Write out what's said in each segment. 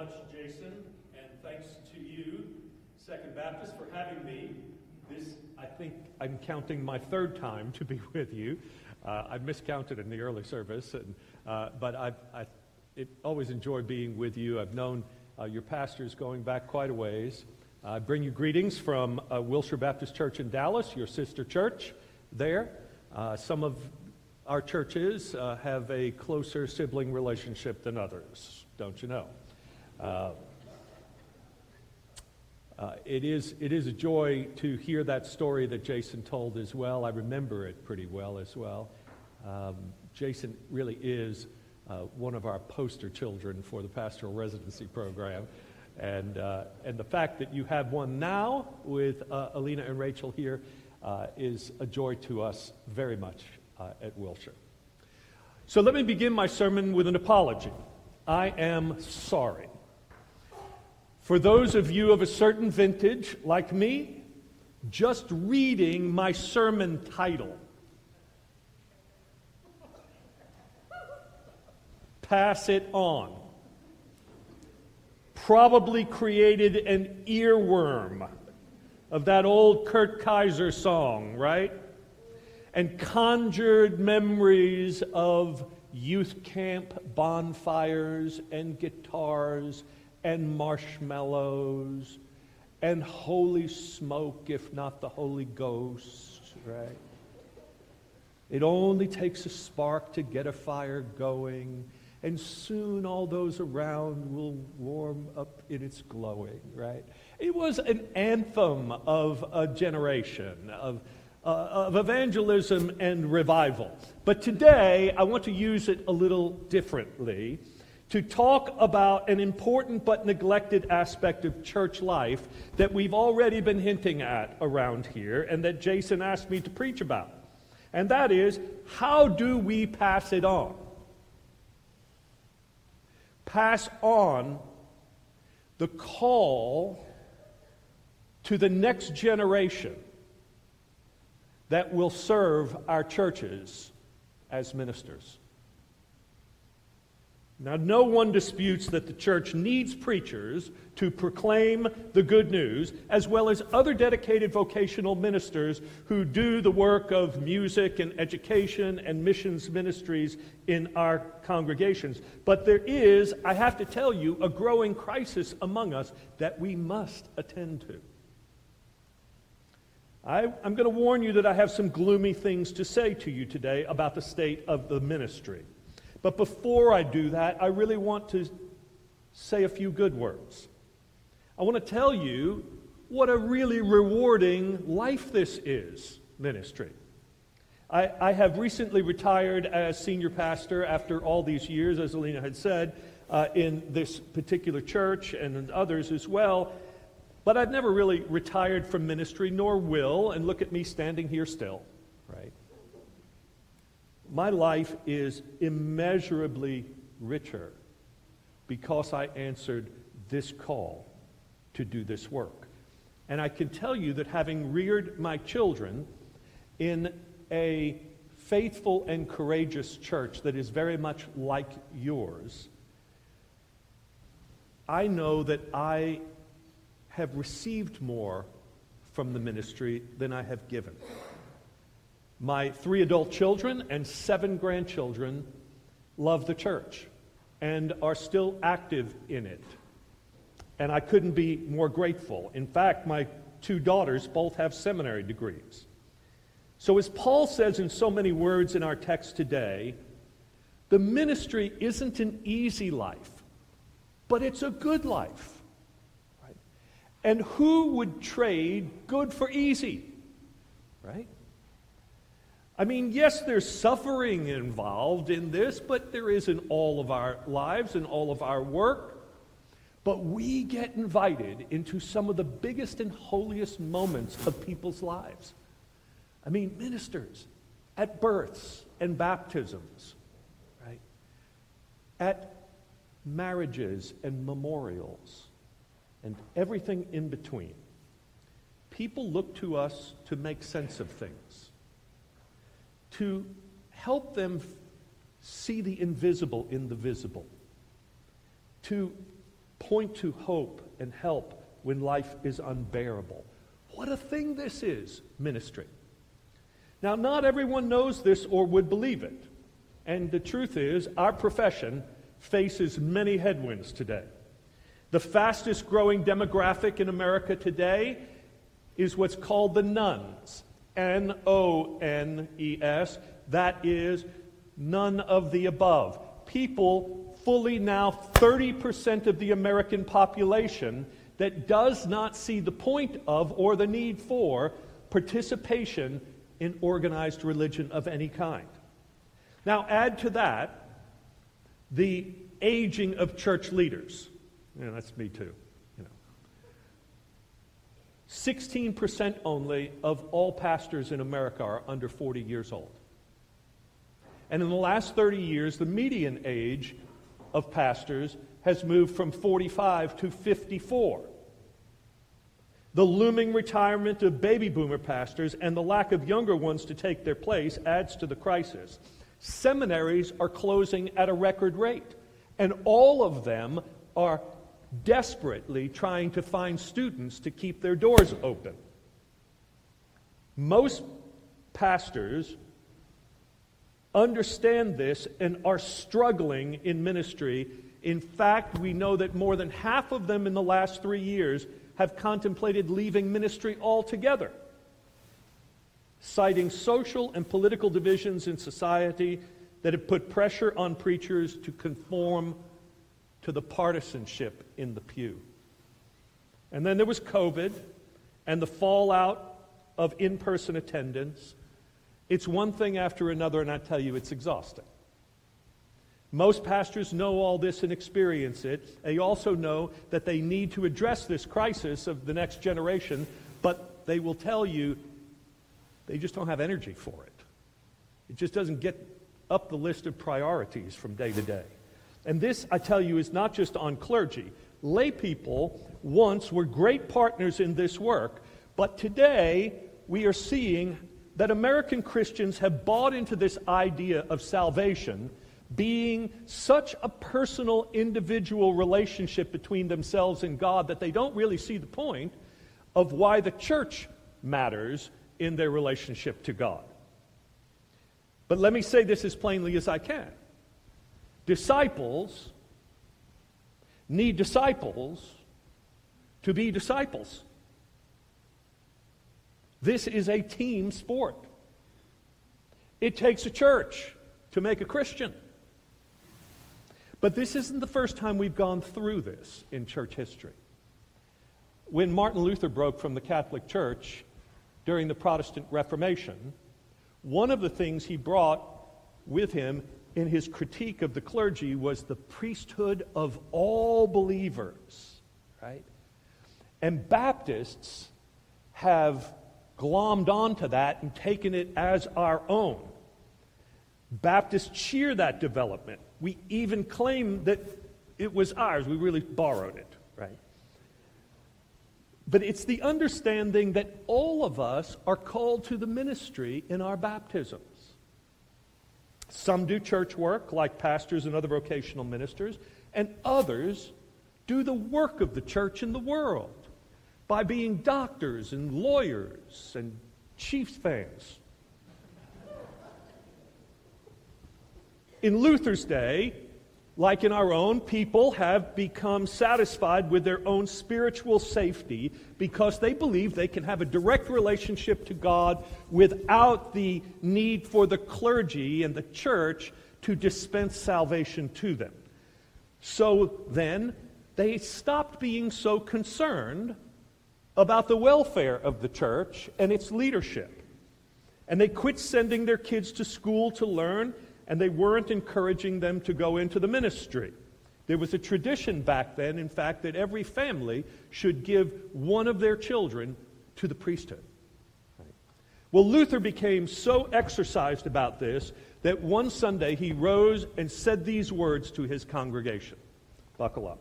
much, Jason, and thanks to you, Second Baptist, for having me. This, I think, I'm counting my third time to be with you. Uh, I miscounted in the early service, and, uh, but I, I it, always enjoy being with you. I've known uh, your pastors going back quite a ways. I bring you greetings from uh, Wilshire Baptist Church in Dallas, your sister church there. Uh, some of our churches uh, have a closer sibling relationship than others, don't you know? Uh, uh, it, is, it is a joy to hear that story that Jason told as well. I remember it pretty well as well. Um, Jason really is uh, one of our poster children for the pastoral residency program. And, uh, and the fact that you have one now with uh, Alina and Rachel here is a joy to us very much at Wilshire. So let me begin my sermon with an apology. I am sorry. For those of you of a certain vintage, like me, just reading my sermon title, pass it on, probably created an earworm of that old Kurt Kaiser song, right? And conjured memories of youth camp bonfires and guitars and marshmallows and holy smoke, if not the Holy Ghost, right? It only takes a spark to get a fire going, and soon all those around will warm up in its glowing, right? It was an anthem of a generation, of, uh, of evangelism and revival. But today, I want to use it a little differently to talk about an important but neglected aspect of church life that we've already been hinting at around here and that Jason asked me to preach about. And that is how do we pass it on? Pass on the call to the next generation that will serve our churches as ministers. Now, no one disputes that the church needs preachers to proclaim the good news, as well as other dedicated vocational ministers who do the work of music and education and missions ministries in our congregations. But there is, I have to tell you, a growing crisis among us that we must attend to. I, am going to warn you that I have some gloomy things to say to you today about the state of the ministry. But before I do that, I really want to say a few good words. I want to tell you what a really rewarding life this is ministry. I, I have recently retired as senior pastor after all these years, as Alina had said, uh, in this particular church and in others as well. But I've never really retired from ministry, nor will, and look at me standing here still? My life is immeasurably richer because I answered this call to do this work. And I can tell you that having reared my children in a faithful and courageous church that is very much like yours, I know that I have received more from the ministry than I have given. My three adult children and seven grandchildren love the church and are still active in it. And I couldn't be more grateful. In fact, my two daughters both have seminary degrees. So, as Paul says in so many words in our text today, the ministry isn't an easy life, but it's a good life. Right? And who would trade good for easy? Right? I mean, yes, there's suffering involved in this, but there is in all of our lives and all of our work. But we get invited into some of the biggest and holiest moments of people's lives. I mean, ministers at births and baptisms, right? At marriages and memorials and everything in between. People look to us to make sense of things to help them see the invisible in the visible, to point to hope and help when life is unbearable. What a thing this is, ministry. Now, not everyone knows this or would believe it. And the truth is, our profession faces many headwinds today. The fastest growing demographic in America today is what's called the nones. N O N E S. That is none of the above. People, fully now 30% of the American population, that does not see the point of or the need for participation in organized religion of any kind. Now, add to that the aging of church leaders. Yeah, that's me too. You know. 16% only of all pastors in America are under 40 years old. And in the last 30 years, the median age of pastors has moved from 45 to 54. The looming retirement of baby boomer pastors and the lack of younger ones to take their place adds to the crisis. Seminaries are closing at a record rate, and all of them are desperately trying to find students to keep their doors open. Most pastors understand this and are struggling in ministry. In fact, we know that more than half of them in the last three years have contemplated leaving ministry altogether, citing social and political divisions in society that have put pressure on preachers to conform to the partisanship in the pew. And then there was COVID and the fallout of in person attendance it's one thing after another, and I tell you, it's exhausting. Most pastors know all this and experience it. They also know that they need to address this crisis of the next generation, but they will tell you they just don't have energy for it. It just doesn't get up the list of priorities from day to day. And this, I tell you, is not just on clergy. Lay people once were great partners in this work, but today we are seeing that American Christians have bought into this idea of salvation being such a personal, individual relationship between themselves and God that they don't really see the point of why the church matters in their relationship to God. But let me say this as plainly as I can disciples need disciples to be disciples. This is a team sport. It takes a church to make a Christian. But this isn't the first time we've gone through this in church history. When Martin Luther broke from the Catholic Church during the Protestant Reformation, one of the things he brought with him in his critique of the clergy was the priesthood of all believers, right? And Baptists have glommed onto that and taken it as our own. Baptists cheer that development. We even claim that it was ours. We really borrowed it, right? But it's the understanding that all of us are called to the ministry in our baptisms. Some do church work, like pastors and other vocational ministers, and others do the work of the church in the world by being doctors and lawyers and Chiefs fans. In Luther's day, like in our own, people have become satisfied with their own spiritual safety because they believe they can have a direct relationship to God without the need for the clergy and the church to dispense salvation to them. So then, they stopped being so concerned about the welfare of the church and its leadership. And they quit sending their kids to school to learn, and they weren't encouraging them to go into the ministry. There was a tradition back then, in fact, that every family should give one of their children to the priesthood. Well, Luther became so exercised about this that one Sunday he rose and said these words to his congregation. Buckle up.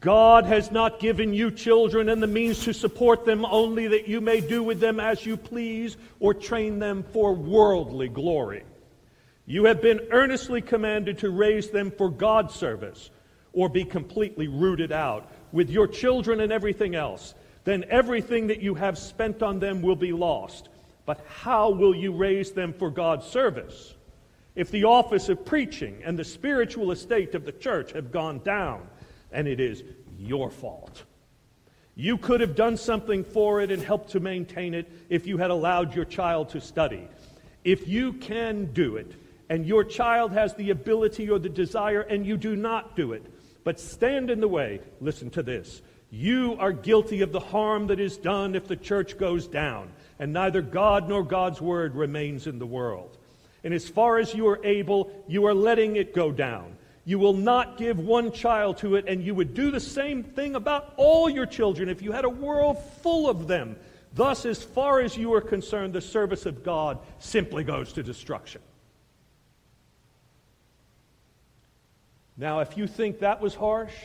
God has not given you children and the means to support them only that you may do with them as you please or train them for worldly glory. You have been earnestly commanded to raise them for God's service, or be completely rooted out with your children and everything else, then everything that you have spent on them will be lost. But how will you raise them for God's service? If the office of preaching and the spiritual estate of the church have gone down, and it is your fault. You could have done something for it and helped to maintain it if you had allowed your child to study. If you can do it, and your child has the ability or the desire, and you do not do it, but stand in the way, listen to this. You are guilty of the harm that is done if the church goes down, and neither God nor God's word remains in the world. And as far as you are able, you are letting it go down. You will not give one child to it, and you would do the same thing about all your children if you had a world full of them. Thus, as far as you are concerned, the service of God simply goes to destruction. Now, if you think that was harsh,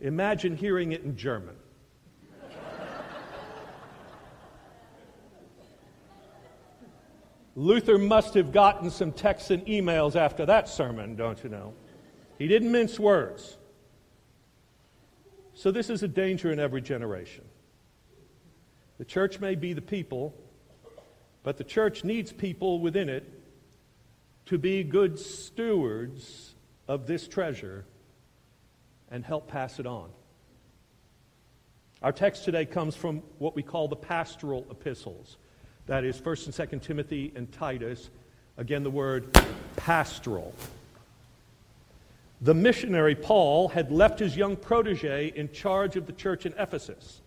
imagine hearing it in German. Luther must have gotten some texts and emails after that sermon, don't you know? He didn't mince words. So, this is a danger in every generation. The church may be the people, but the church needs people within it to be good stewards of this treasure and help pass it on. Our text today comes from what we call the pastoral epistles. That is 1st and 2nd Timothy and Titus. Again, the word pastoral. The missionary Paul had left his young protege in charge of the church in Ephesus.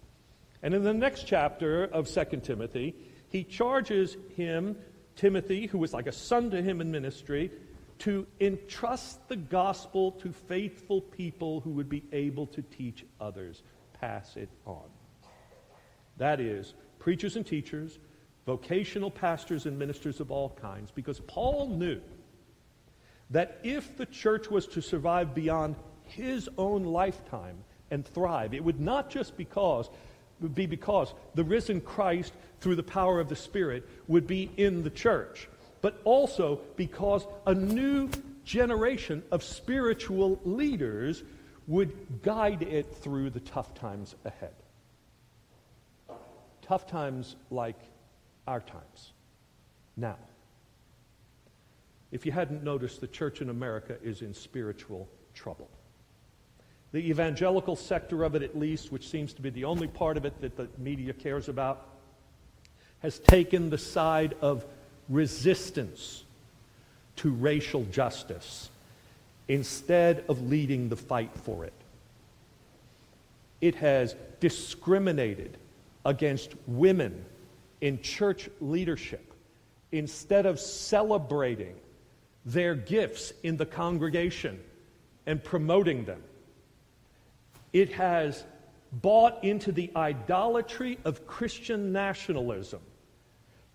And in the next chapter of 2 Timothy, he charges him, Timothy, who was like a son to him in ministry, to entrust the gospel to faithful people who would be able to teach others, pass it on. That is, preachers and teachers vocational pastors and ministers of all kinds, because Paul knew that if the church was to survive beyond his own lifetime and thrive, it would not just because would be because the risen Christ through the power of the Spirit would be in the church, but also because a new generation of spiritual leaders would guide it through the tough times ahead. Tough times like our times. Now, if you hadn't noticed, the church in America is in spiritual trouble. The evangelical sector of it, at least, which seems to be the only part of it that the media cares about, has taken the side of resistance to racial justice instead of leading the fight for it. It has discriminated against women in church leadership, instead of celebrating their gifts in the congregation and promoting them, it has bought into the idolatry of Christian nationalism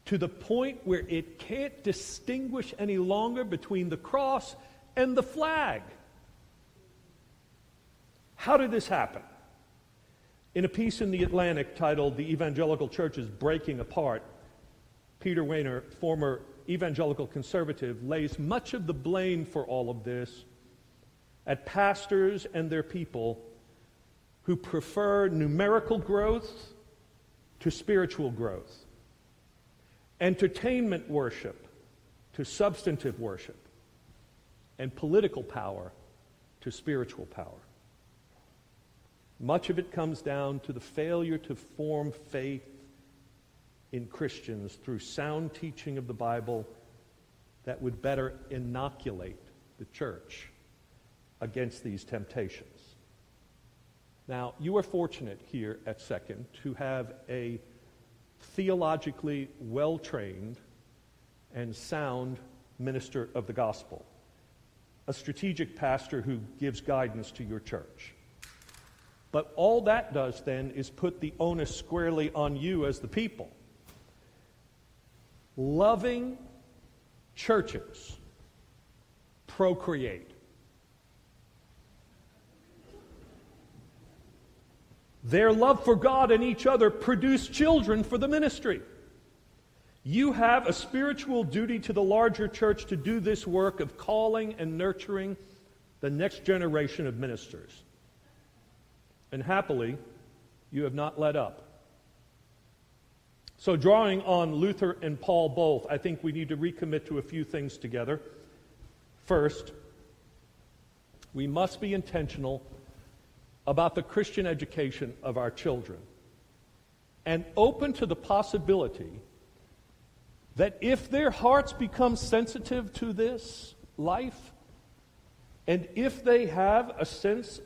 to the point where it can't distinguish any longer between the cross and the flag. How did this happen? In a piece in The Atlantic titled The Evangelical Church is Breaking Apart, Peter Wehner, former evangelical conservative, lays much of the blame for all of this at pastors and their people who prefer numerical growth to spiritual growth, entertainment worship to substantive worship, and political power to spiritual power. Much of it comes down to the failure to form faith in Christians through sound teaching of the Bible that would better inoculate the church against these temptations. Now, you are fortunate here at Second to have a theologically well trained and sound minister of the gospel, a strategic pastor who gives guidance to your church. But all that does then is put the onus squarely on you as the people. Loving churches procreate. Their love for God and each other produce children for the ministry. You have a spiritual duty to the larger church to do this work of calling and nurturing the next generation of ministers. And happily, you have not let up. So, drawing on Luther and Paul both, I think we need to recommit to a few things together. First, we must be intentional about the Christian education of our children and open to the possibility that if their hearts become sensitive to this life, and if they have a sense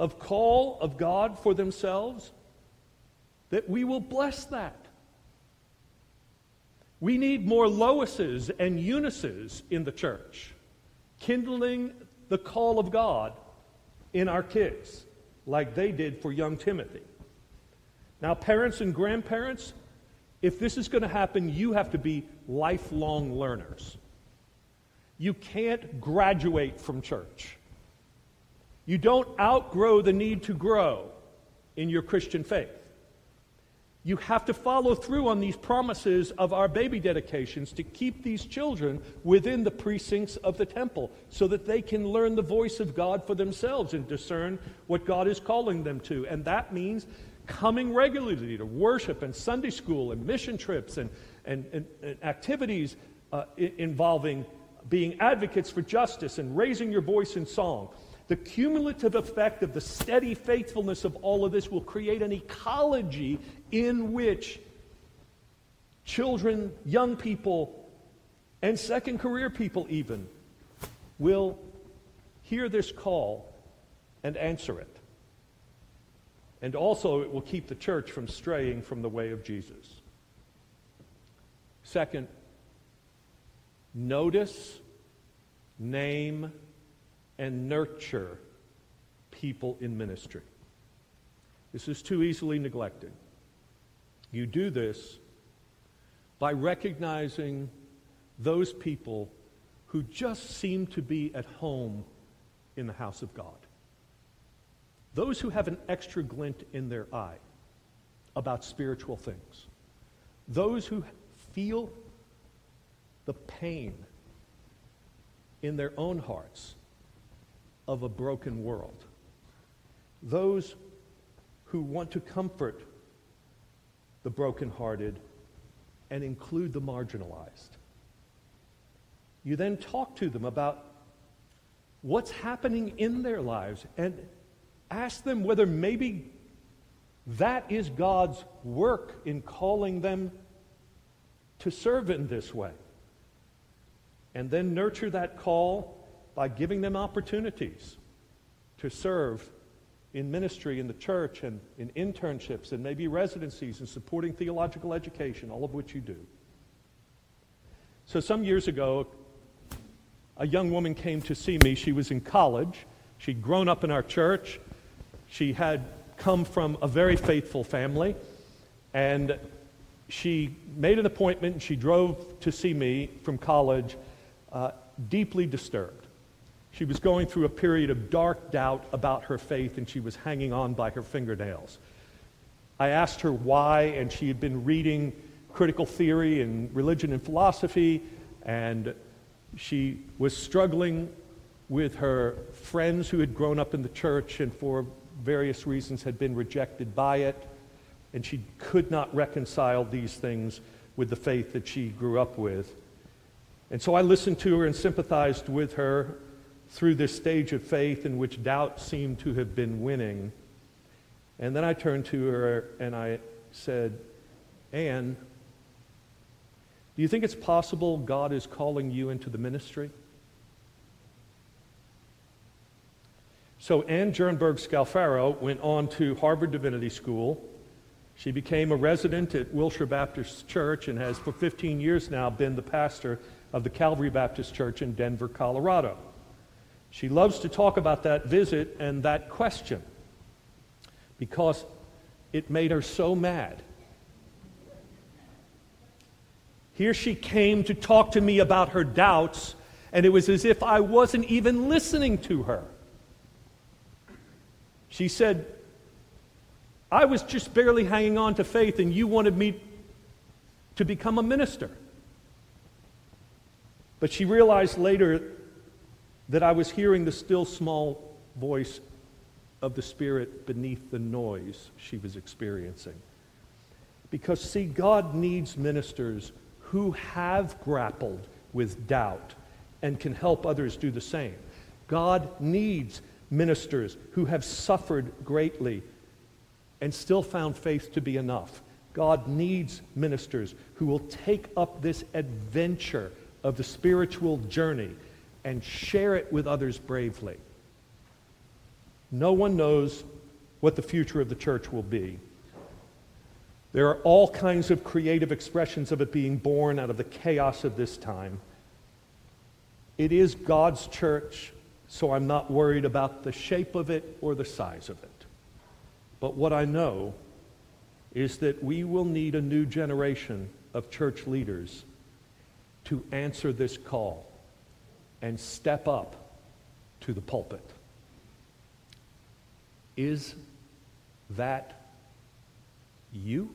of call of God for themselves, that we will bless that. We need more Loises and Eunices in the church, kindling the call of God in our kids, like they did for young Timothy. Now, parents and grandparents, if this is going to happen, you have to be lifelong learners. You can't graduate from church. You don't outgrow the need to grow in your Christian faith. You have to follow through on these promises of our baby dedications to keep these children within the precincts of the temple so that they can learn the voice of God for themselves and discern what God is calling them to. And that means coming regularly to worship and Sunday school and mission trips and, and, and, and activities uh, involving being advocates for justice and raising your voice in song. The cumulative effect of the steady faithfulness of all of this will create an ecology in which children, young people, and second career people even will hear this call and answer it. And also, it will keep the church from straying from the way of Jesus. Second, notice, name, and nurture people in ministry. This is too easily neglected. You do this by recognizing those people who just seem to be at home in the house of God. Those who have an extra glint in their eye about spiritual things. Those who feel the pain in their own hearts of a broken world. Those who want to comfort the brokenhearted and include the marginalized. You then talk to them about what's happening in their lives and ask them whether maybe that is God's work in calling them to serve in this way. And then nurture that call by giving them opportunities to serve in ministry in the church and in internships and maybe residencies and supporting theological education, all of which you do. So, some years ago, a young woman came to see me. She was in college. She'd grown up in our church. She had come from a very faithful family. And she made an appointment and she drove to see me from college, uh, deeply disturbed. She was going through a period of dark doubt about her faith, and she was hanging on by her fingernails. I asked her why, and she had been reading critical theory and religion and philosophy, and she was struggling with her friends who had grown up in the church and for various reasons had been rejected by it, and she could not reconcile these things with the faith that she grew up with. And so I listened to her and sympathized with her through this stage of faith in which doubt seemed to have been winning. And then I turned to her and I said, Anne, do you think it's possible God is calling you into the ministry? So Anne Jernberg Scalfaro went on to Harvard Divinity School. She became a resident at Wilshire Baptist Church and has for 15 years now been the pastor of the Calvary Baptist Church in Denver, Colorado. She loves to talk about that visit and that question because it made her so mad. Here she came to talk to me about her doubts, and it was as if I wasn't even listening to her. She said, I was just barely hanging on to faith, and you wanted me to become a minister. But she realized later that I was hearing the still small voice of the Spirit beneath the noise she was experiencing. Because, see, God needs ministers who have grappled with doubt and can help others do the same. God needs ministers who have suffered greatly and still found faith to be enough. God needs ministers who will take up this adventure of the spiritual journey and share it with others bravely. No one knows what the future of the church will be. There are all kinds of creative expressions of it being born out of the chaos of this time. It is God's church, so I'm not worried about the shape of it or the size of it. But what I know is that we will need a new generation of church leaders to answer this call and step up to the pulpit. Is that you?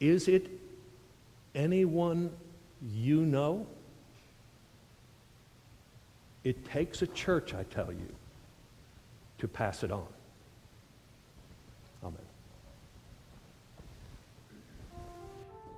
Is it anyone you know? It takes a church, I tell you, to pass it on.